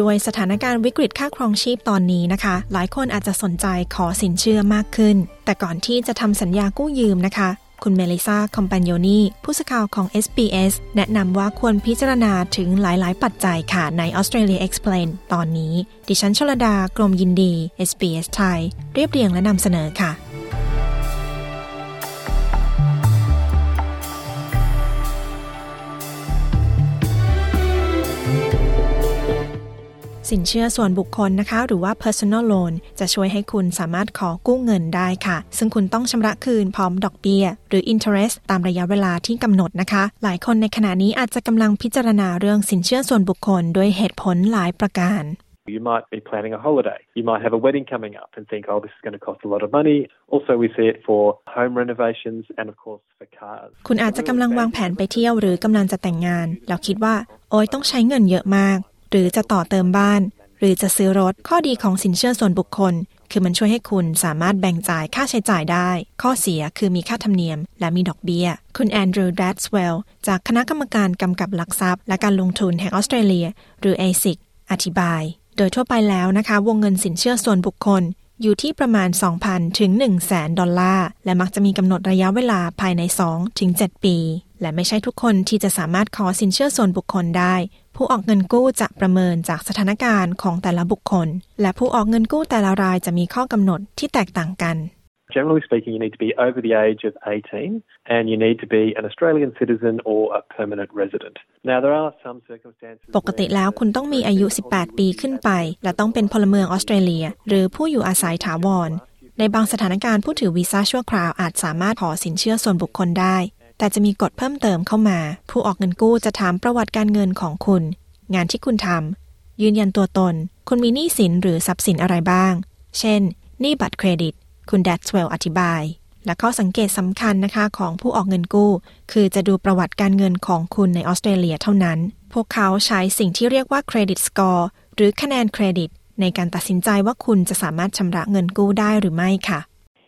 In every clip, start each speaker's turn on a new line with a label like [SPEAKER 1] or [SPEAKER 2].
[SPEAKER 1] ด้วยสถานการณ์วิกฤตค่าครองชีพตอนนี้นะคะ หลายคนอาจจะสนใจขอสินเชื่อมากขึ้น แต่ก่อนที่จะทำสัญญากู้ยืมนะคะ คุณเมลิซาคอมปานโยนีผู้สื่อข่าวของ SBS แนะนำว่าควรพิจารณาถึงหลาย ๆ ปัจจัยค่ะใน Australia Explain ตอนนี้ ดิฉันชลดากรมยินดี SBS ไทย เรียบเรียงและนำเสนอค่ะ สินเชื่อส่วนบุคคลนะคะ หรือว่า personal loan จะช่วยให้คุณสามารถขอกู้เงินได้ค่ะ ซึ่งคุณต้องชำระคืนพร้อมดอกเบี้ย หรือ interest ตามระยะเวลาที่กำหนดนะคะ หลายคนในขณะนี้อาจจะกำลังพิจารณาเรื่องสินเชื่อส่วนบุคคลด้วยเหตุผลหลายประการ
[SPEAKER 2] You might be planning a holiday. You might have a wedding coming up and think, oh, this is going to cost a lot of money. Also, we see it for home renovations and, of course, for cars.
[SPEAKER 1] คุณอาจจะกำลังวางแผนไปเที่ยวหรือกำลังจะแต่งงาน แล้วคิดว่า โอ้ยต้องใช้เงินเยอะมาก หรือจะต่อเติมบ้าน หรือจะซื้อรถข้อดีของสินเชื่อส่วนบุคคล คือมันช่วยให้คุณสามารถแบ่งจ่ายค่าใช้จ่ายได้ ข้อเสียคือมีค่าธรรมเนียม และมีดอกเบี้ย คุณแอนดรูว์ดัตสเวลล์จากคณะกรรมการกำกับหลักทรัพย์ และการลงทุนแห่งออสเตรเลีย หรือ ASIC อธิบาย โดยทั่วไปแล้วนะคะ วงเงินสินเชื่อส่วนบุคคลอยู่ที่ประมาณ 2,000 ถึง 1 0 0 0 0แสนดอลลาร์ และมักจะมีกำหนดระยะเวลาภายใน 2 ถึง 7 ปี และไม่ใช่ทุกคนที่จะสามารถขอสินเชื่อส่วนบุคคลได้ ผู้ออกเงินกู้จะประเมินจากสถานการณ์ของแต่ละบุคคล และผู้ออกเงินกู้แต่ละรายจะมีข้อกำหนดที่แตกต่างกัน
[SPEAKER 2] Generally speaking, you need to be over the age of 18 and you need to be an Australian citizen or a permanent resident. Now, there are some circumstances.
[SPEAKER 1] ปกติแล้วคุณต้องมีอายุ 18 ปีขึ้นไป และต้องเป็นพลเมืองออสเตรเลีย หรือผู้อยู่อาศัยถาวร ในบางสถานการณ์ผู้ถือวีซ่าชั่วคราวอาจสามารถขอสินเชื่อส่วนบุคคลได้ แต่จะมีกฎเพิ่มเติมเข้ามา ผู้ออกเงินกู้จะถามประวัติการเงินของคุณ งานที่คุณทำยืนยันตัวตน คุณมีหนี้สินหรือทรัพย์สินอะไรบ้าง เช่นหนี้บัตรเครดิต คุณแดดสเวลอธิบาย และข้อสังเกตสำคัญนะคะของผู้ออกเงินกู้ คือจะดูประวัติการเงินของคุณในออสเตรเลียเท่านั้น พวกเขาใช้สิ่งที่เรียกว่า credit scoreหรือคะแนนเครดิตในการตัดสินใจว่าคุณจะสามารถชำระเงินกู้ได้หรือไม่ค่ะ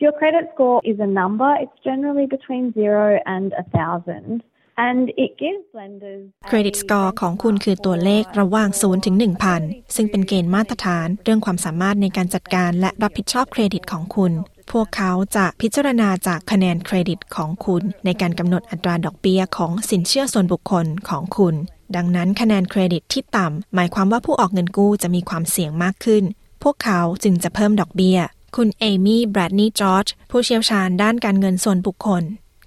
[SPEAKER 3] Your credit score is a number. It's generally between zero and a thousand. And it gives lenders
[SPEAKER 1] เครดิตสกอร์ของคุณคือตัวเลขระหว่าง0ถึง1,000 ซึ่งเป็นเกณฑ์มาตรฐาน เรื่องความสามารถในการจัดการและรับผิดชอบเครดิตของคุณ พวกเขาจะพิจารณาจากคะแนนเครดิตของคุณ ในการกำหนดอัตราดอกเบี้ยของสินเชื่อส่วนบุคคลของคุณ ดังนั้นคะแนนเครดิตที่ต่ำหมายความว่าผู้ออกเงินกู้จะมีความเสี่ยงมากขึ้น พวกเขาจึงจะเพิ่มดอกเบี้ย คุณเอมี่แบรดนีย์จอร์จผู้เชี่ยวชาญด้านการเงินส่วนบุคคล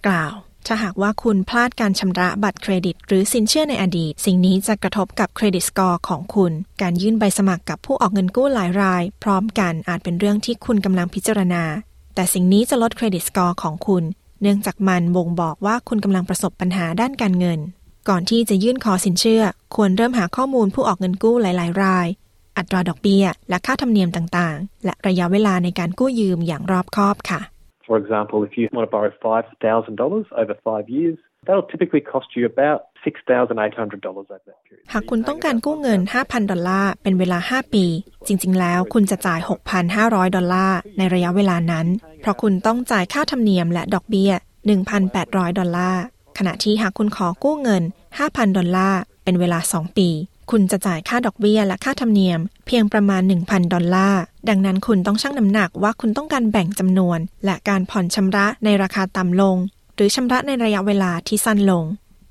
[SPEAKER 1] กล่าว ถ้าหากว่าคุณพลาดการชำระบัตรเครดิต หรือสินเชื่อในอดีต สิ่งนี้จะกระทบกับ credit score ของคุณ การยื่นใบสมัครกับผู้ออกเงินกู้หลายราย พร้อมกันอาจเป็นเรื่องที่คุณกำลังพิจารณา แต่สิ่งนี้จะลด credit score ของคุณ เนื่องจากมันบ่งบอกว่าคุณกำลังประสบปัญหาด้านการเงินก่อนที่จะยื่นขอสินเชื่อ ควรเริ่มหาข้อมูลผู้ออกเงินกู้หลาย ๆ ราย อัตราดอกเบี้ย และค่าธรรมเนียมต่างๆ และระยะเวลาในการกู้ยืมอย่างรอบคอบค่ะ
[SPEAKER 2] For example, if you want to borrow $5,000 over five years, that'll typically cost you about $6,800 over that period.
[SPEAKER 1] หากคุณต้องการกู้เงิน 5,000 ดอลลาร์ เป็นเวลา 5 ปี จริง ๆ แล้วคุณจะจ่าย 6,500 ดอลลาร์ ในระยะเวลานั้น เพราะคุณต้องจ่ายค่าธรรมเนียมและดอกเบี้ย 1,800 ดอลลาร์ ขณะที่หากคุณขอกู้เงิน 5,000 ดอลลาร์ เป็นเวลา 2 ปี คุณจะจ่ายค่าดอกเบี้ยและค่าธรรมเนียม เพียงประมาณ 1,000 ดอลลาร์ ดังนั้นคุณต้องชั่งน้ำหนักว่าคุณต้องการแบ่งจำนวน และการผ่อนชำระในราคาต่ำลง หรือชำระในระยะเวลาที่สั้นลง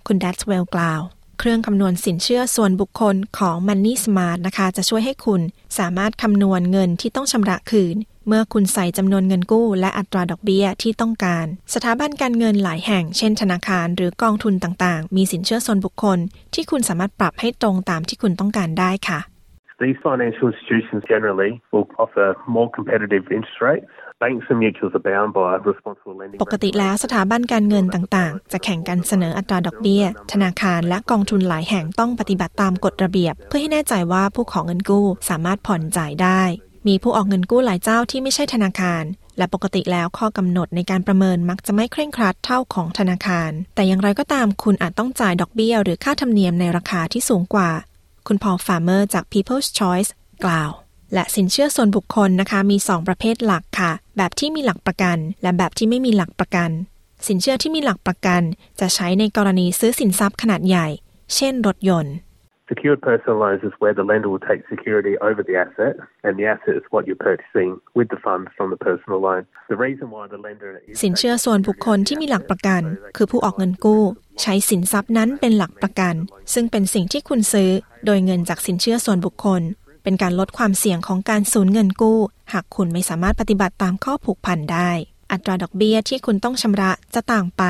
[SPEAKER 1] คุณดัตสเวลกล่าว เครื่องคำนวณสินเชื่อส่วนบุคคลของ Moneysmart นะคะ จะช่วยให้คุณสามารถคำนวณเงินที่ต้องชำระคืน เมื่อคุณใส่จำนวนเงินกู้และอัตราดอกเบี้ยที่ต้องการ สถาบันการเงินหลายแห่ง เช่นธนาคารหรือกองทุนต่างๆ มีสินเชื่อส่วนบุคคล ที่คุณสามารถปรับให้ตรงตามที่คุณต้องการได้ค่ะ
[SPEAKER 4] These financial institutions generally will offer more competitive interest rates. Banks and mutuals are bound by responsible lending.
[SPEAKER 1] ปกติแล้วสถาบันการเงินต่างๆ จะแข่งกันเสนออัตราดอกเบี้ย ธนาคารและกองทุนหลายแห่งต้องปฏิบัติตามกฎระเบียบ เพื่อให้แน่ใจว่าผู้ของเงินกู้สามารถผ่อนจ่ายได้ มีผู้ออกเงินกู้หลายเจ้าที่ไม่ใช่ธนาคาร และปกติแล้วข้อกำหนดในการประเมินมักจะไม่เคร่งครัดเท่าของธนาคาร แต่อย่างไรก็ตามคุณอาจต้องจ่ายดอกเบี้ยหรือค่าธรรมเนียมในราคาที่สูงกว่า คุณพอลฟาร์เมอร์จาก People's Choice กล่าว และสินเชื่อส่วนบุคคลนะคะมี 2 ประเภทหลักค่ะ แบบที่มีหลักประกัน และแบบที่ไม่มีหลักประกัน สินเชื่อที่มีหลักประกัน จะใช้ในกรณีซื้อสินทรัพย์ขนาดใหญ่ เช่น รถยนต์
[SPEAKER 4] Secured personal loans is where the lender will take security over the asset, and the asset is what you're purchasing with the funds from the personal loan. The reason why the lender
[SPEAKER 1] สินเชื่อส่วนบุคคลที่มีหลักประกัน คือผู้ออกเงินกู้ ใช้สินทรัพย์นั้นเป็นหลักประกัน ซึ่งเป็นสิ่งที่คุณซื้อ โดยเงินจากสินเชื่อส่วนบุคคล เป็นการลดความเสี่ยงของการสูญเงินกู้ หากคุณไม่สามารถปฏิบัติตามข้อผูกพันได้ อัตราดอกเบี้ยที่คุณต้องชำระจะต่างไป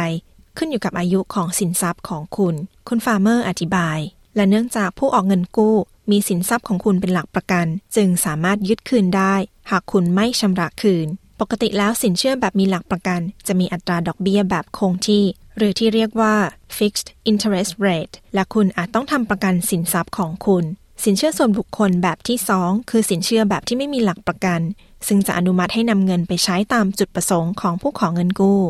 [SPEAKER 1] ขึ้นอยู่กับอายุของสินทรัพย์ของคุณ คุณฟาร์เมอร์อธิบาย และเนื่องจากผู้ออกเงินกู้ มีสินทรัพย์ของคุณเป็นหลักประกัน จึงสามารถยึดคืนได้ หากคุณไม่ชำระคืน ปกติแล้วสินเชื่อแบบมีหลักประกัน จะมีอัตราดอกเบี้ยแบบคงที่ หรือที่เรียกว่า fixed interest rate และคุณอาจต้องทำประกันสินทรัพย์ของคุณ สินเชื่อส่วนบุคคลแบบที่ 2 คือสินเชื่อแบบที่ไม่มีหลักประกัน ซึ่งจะอนุมัติให้นำเงินไปใช้ตามจุดประสงค์ของผู้ขอเงินกู้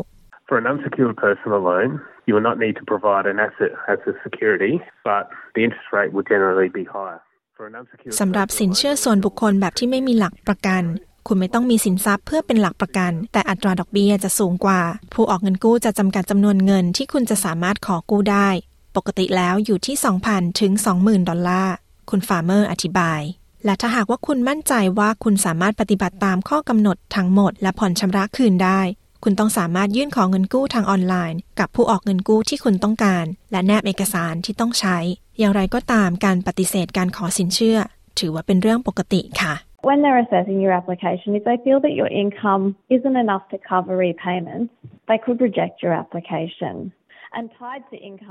[SPEAKER 4] For an unsecured personal loan, you will not need to provide an asset as a security, but the interest rate will generally be higher. For an unsecured
[SPEAKER 1] สำหรับสินเชื่อส่วนบุคคลแบบที่ไม่มีหลักประกัน คุณไม่ต้องมีสินทรัพย์เพื่อเป็นหลักประกัน แต่อัตราดอกเบี้ยจะสูงกว่า ผู้ออกเงินกู้จะจำกัดจำนวนเงินที่คุณจะสามารถขอกู้ได้ ปกติแล้วอยู่ที่ 2,000 ถึง 20,000 ดอลลาร์ คุณฟาร์เมอร์อธิบาย และถ้าหากว่าคุณมั่นใจว่าคุณสามารถปฏิบัติตามข้อกำหนดทั้งหมด และผ่อนชำระคืนได้ คุณต้องสามารถยื่นของเงินกู้ทางออนไลน์ กับผู้ออกเงินกู้ที่คุณต้องการ และแนบเอกสารที่ต้องใช้ อย่างไรก็ตามการปฏิเสธการขอสินเชื่อ ถือว่าเป็นเรื่องปกติค่ะ
[SPEAKER 3] When they're assessing your application, if they feel that your income isn't enough to cover repayments, they could reject your application.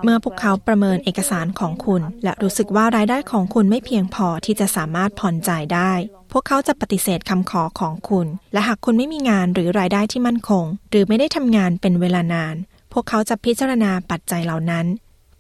[SPEAKER 1] เมื่อพวกเขาประเมินเอกสารของคุณ และรู้สึกว่ารายได้ของคุณไม่เพียงพอที่จะสามารถผ่อนจ่ายได้ พวกเขาจะปฏิเสธคำขอของคุณ และหากคุณไม่มีงานหรือรายได้ที่มั่นคง หรือไม่ได้ทำงานเป็นเวลานาน พวกเขาจะพิจารณาปัจจัยเหล่านั้น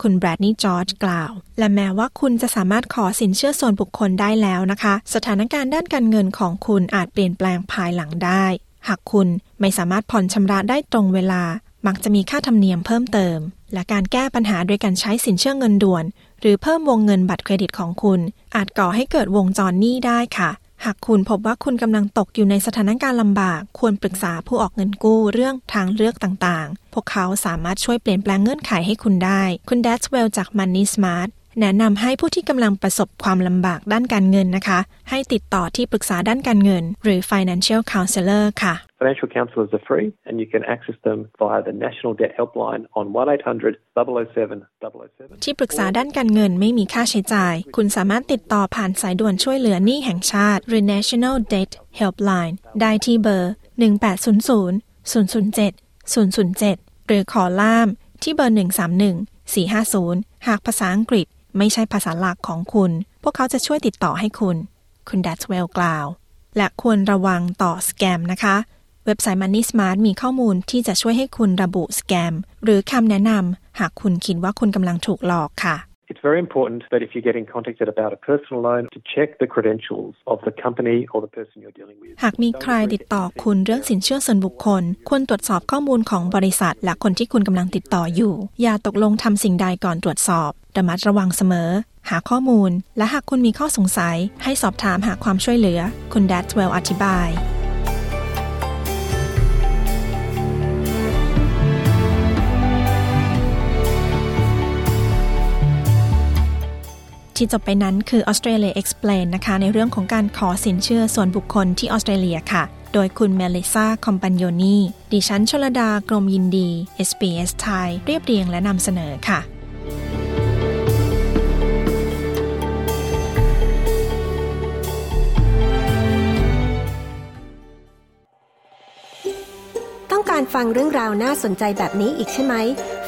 [SPEAKER 1] คุณแบรดนีย์จอร์จกล่าว และแม้ว่าคุณจะสามารถขอสินเชื่อส่วนบุคคลได้แล้วนะคะ สถานการณ์ด้านการเงินของคุณอาจเปลี่ยนแปลงภายหลังได้ หากคุณไม่สามารถผ่อนชำระได้ตรงเวลา มักจะมีค่าธรรมเนียมเพิ่มเติม และการแก้ปัญหาโดยการใช้สินเชื่อเงินด่วน หรือเพิ่มวงเงินบัตรเครดิตของคุณ อาจก่อให้เกิดวงจรหนี้ได้ค่ะ หากคุณพบว่าคุณกำลังตกอยู่ในสถานการณ์ลำบาก ควรปรึกษาผู้ออกเงินกู้เรื่องทางเลือกต่างๆ พวกเขาสามารถช่วยเปลี่ยนแปลงเงื่อนไขให้คุณได้ คุณ d a t เวลจาก Money Smart แนะนำให้ผู้ที่กำลังประสบความลำบากด้านการเงินนะคะ ให้ติดต่อที่ปรึกษาด้านการเงิน หรือ Financial Counselor ค่ะ
[SPEAKER 2] Financial counsellors are free and you can access them via the National Debt Helpline on 1800 007 007.
[SPEAKER 1] ที่ปรึกษาด้านการเงินไม่มีค่าใช้จ่าย คุณสามารถติดต่อผ่านสายด่วนช่วยเหลือหนี้แห่งชาติ หรือ National Debt Helpline ได้ที่เบอร์ 1800 007 007 หรือขอล่ามที่เบอร์ 131 450 หากภาษาอังกฤษไม่ใช่ภาษาหลักของคุณ พวกเขาจะช่วยติดต่อให้คุณ คุณดัตเวลกล่าว และควรระวังต่อสแกมนะคะ เว็บไซต์ Money Smart มีข้อมูลที่จะช่วยให้คุณระบุสแกมหรือคำแนะนำหากคุณคิดว่าคุณกำลังถูกหลอกค่ะ
[SPEAKER 2] It's very important that if you're getting contacted about a personal loan, to check the credentials of the company or the person you're dealing with.
[SPEAKER 1] หากมีใครติดต่อคุณเรื่องสินเชื่อส่วนบุคคล ควรตรวจสอบข้อมูลของบริษัท และคนที่คุณกำลังติดต่ออยู่ อย่าตกลงทำสิ่งใดก่อนตรวจสอบ ระมัดระวังเสมอ หาข้อมูล และหากคุณมีข้อสงสัย ให้สอบถามหาความช่วยเหลือ คุณดัตเวลอธิบาย ที่จบไปนั้นคือ Australia Explain นะคะในเรื่องของการขอสินเชื่อส่วนบุคคลที่ออสเตรเลียค่ะ โดยคุณเมลิซาคอมปันโยนีดิฉันชลดากรมยินดี SBS ไทยเรียบเรียงและนำเสนอค่ะ
[SPEAKER 5] ต้องการฟังเรื่องราวน่าสนใจแบบนี้อีกใช่ไหม